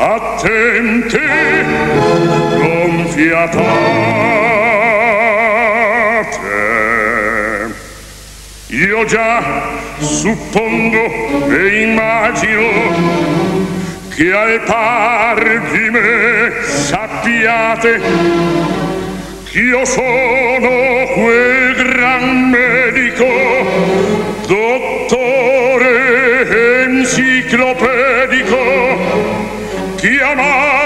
attenti, gonfiatate. Io già suppongo e immagino che al par di me sappiate ch'io sono quel gran medico, dottore enciclopedico,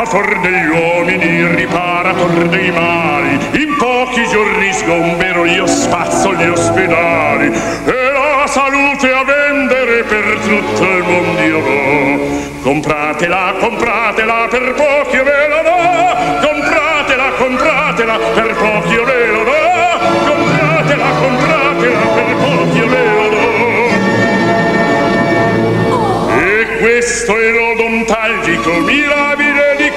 benefattor degli uomini riparator dei mali. In pochi giorni sgombero io spazzo gli ospedali. E la salute a vendere per tutto il mondo io do compratela compratela per pochi io ve la do. Compratela compratela per pochi io ve la do. Compratela compratela per pochi io ve la do. E questo è l'odontalgico mirabile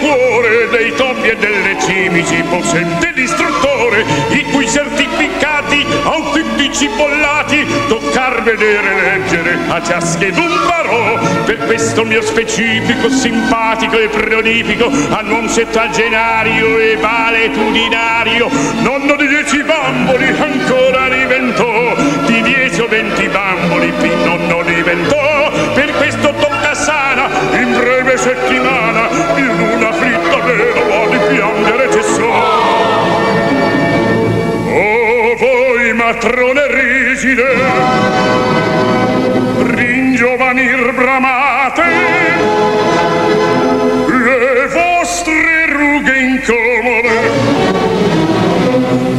cuore dei topi e delle cimici possente l'istruttore i cui certificati autentici bollati toccar vedere leggere a ciaschedun parò per questo mio specifico simpatico e prolifico annuum settagenario e valetudinario nonno di dieci bamboli ancora diventò matrone rigide ringiovanir bramate le vostre rughe incomode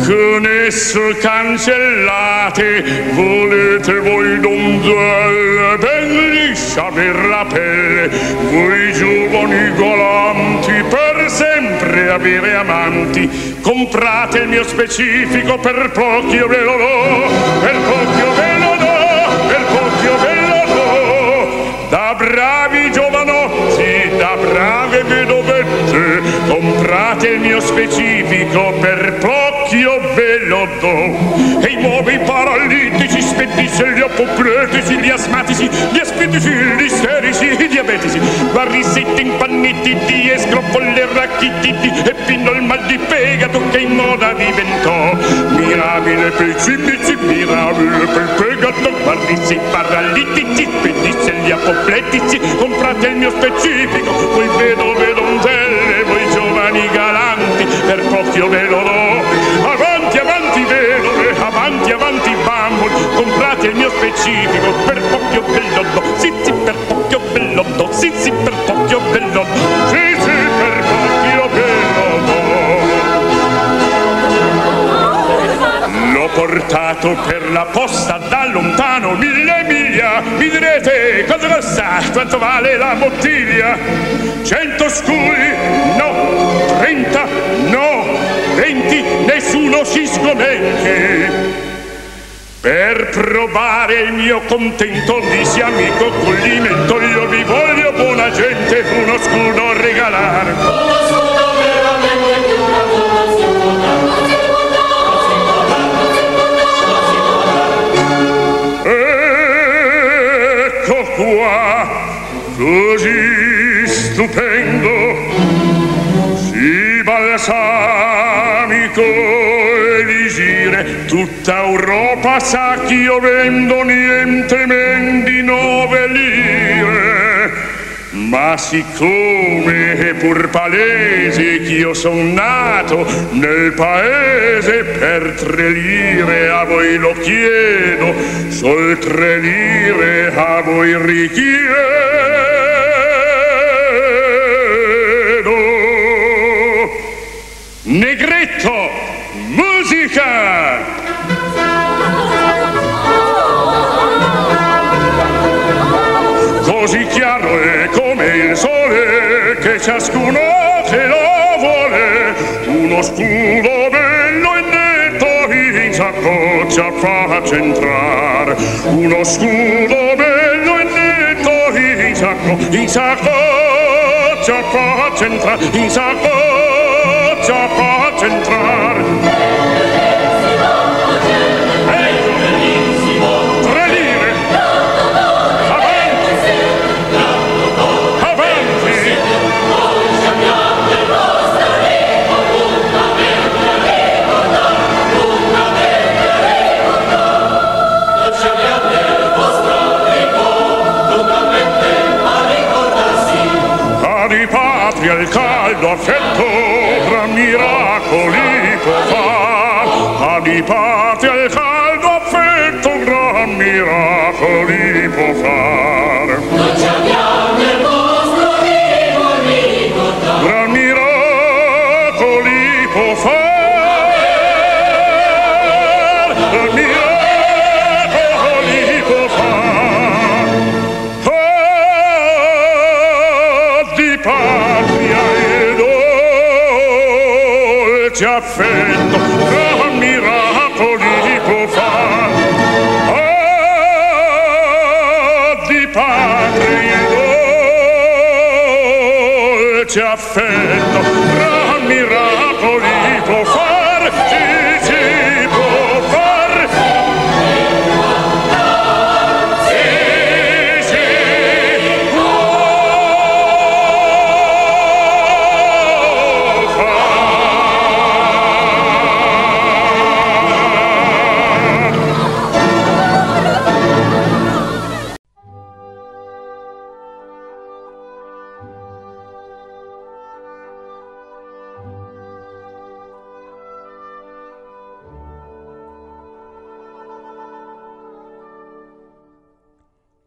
con esso cancellate volete voi donzelle ben liscia per la pelle voi avere amanti. Comprate il mio specifico per pochi io ve lo do per pochi io ve lo do per pochi io ve lo do. Da bravi giovanotti da brave vedovette comprate il mio specifico per pochi io ve lo do. E i nuovi paralitici spedisce gli apopletici gli asmatici gli aspetici gli isterici diabetici. Guarrisiti impannititi e scroppole rachititi e fino al mal di fegato che in moda diventò. Mirabile per i cimici mirabile per il fegato guarrisiti paralitici spedisce gli apopletici. Comprate il mio specifico voi vedove donzelle voi giovani galanti. Per pochi io ve lo do avanti avanti vedove avanti avanti bamboli. Comprate il mio specifico per pochi io ve lo do sì sì per pochi io ve lo do sì sì per pochi io ve lo do L'ho portato per la posta da lontano mille miglia. Mi direte cosa costa, quanto vale la bottiglia? Cento scuri, no, trenta, no, venti, nessuno si sgomenti. Per provare il mio contento dissi amico collimento io vi voglio buona gente uno scudo regalare si si si. Ecco qua, così stupendo, sì balsamico elisir bene, tutta Europa sa che io vendo niente men di nove lire. Ma siccome è pur palese che io son nato nel paese per tre lire a voi lo chiedo, sol tre lire a voi richiedo. Negretto, che ciascuno che lo vuole, uno scudo bello e netto in saccoccia faccia entrare, uno scudo bello e netto in sacco, in saccoccia faccia entrare, in saccoccia faccia entrare. Patria il caldo affetto tra miracoli può far. A di patria il caldo affetto tra miracoli può far. Dolce affetto, gran miracoli può far. Oh, di patria e dolce affetto,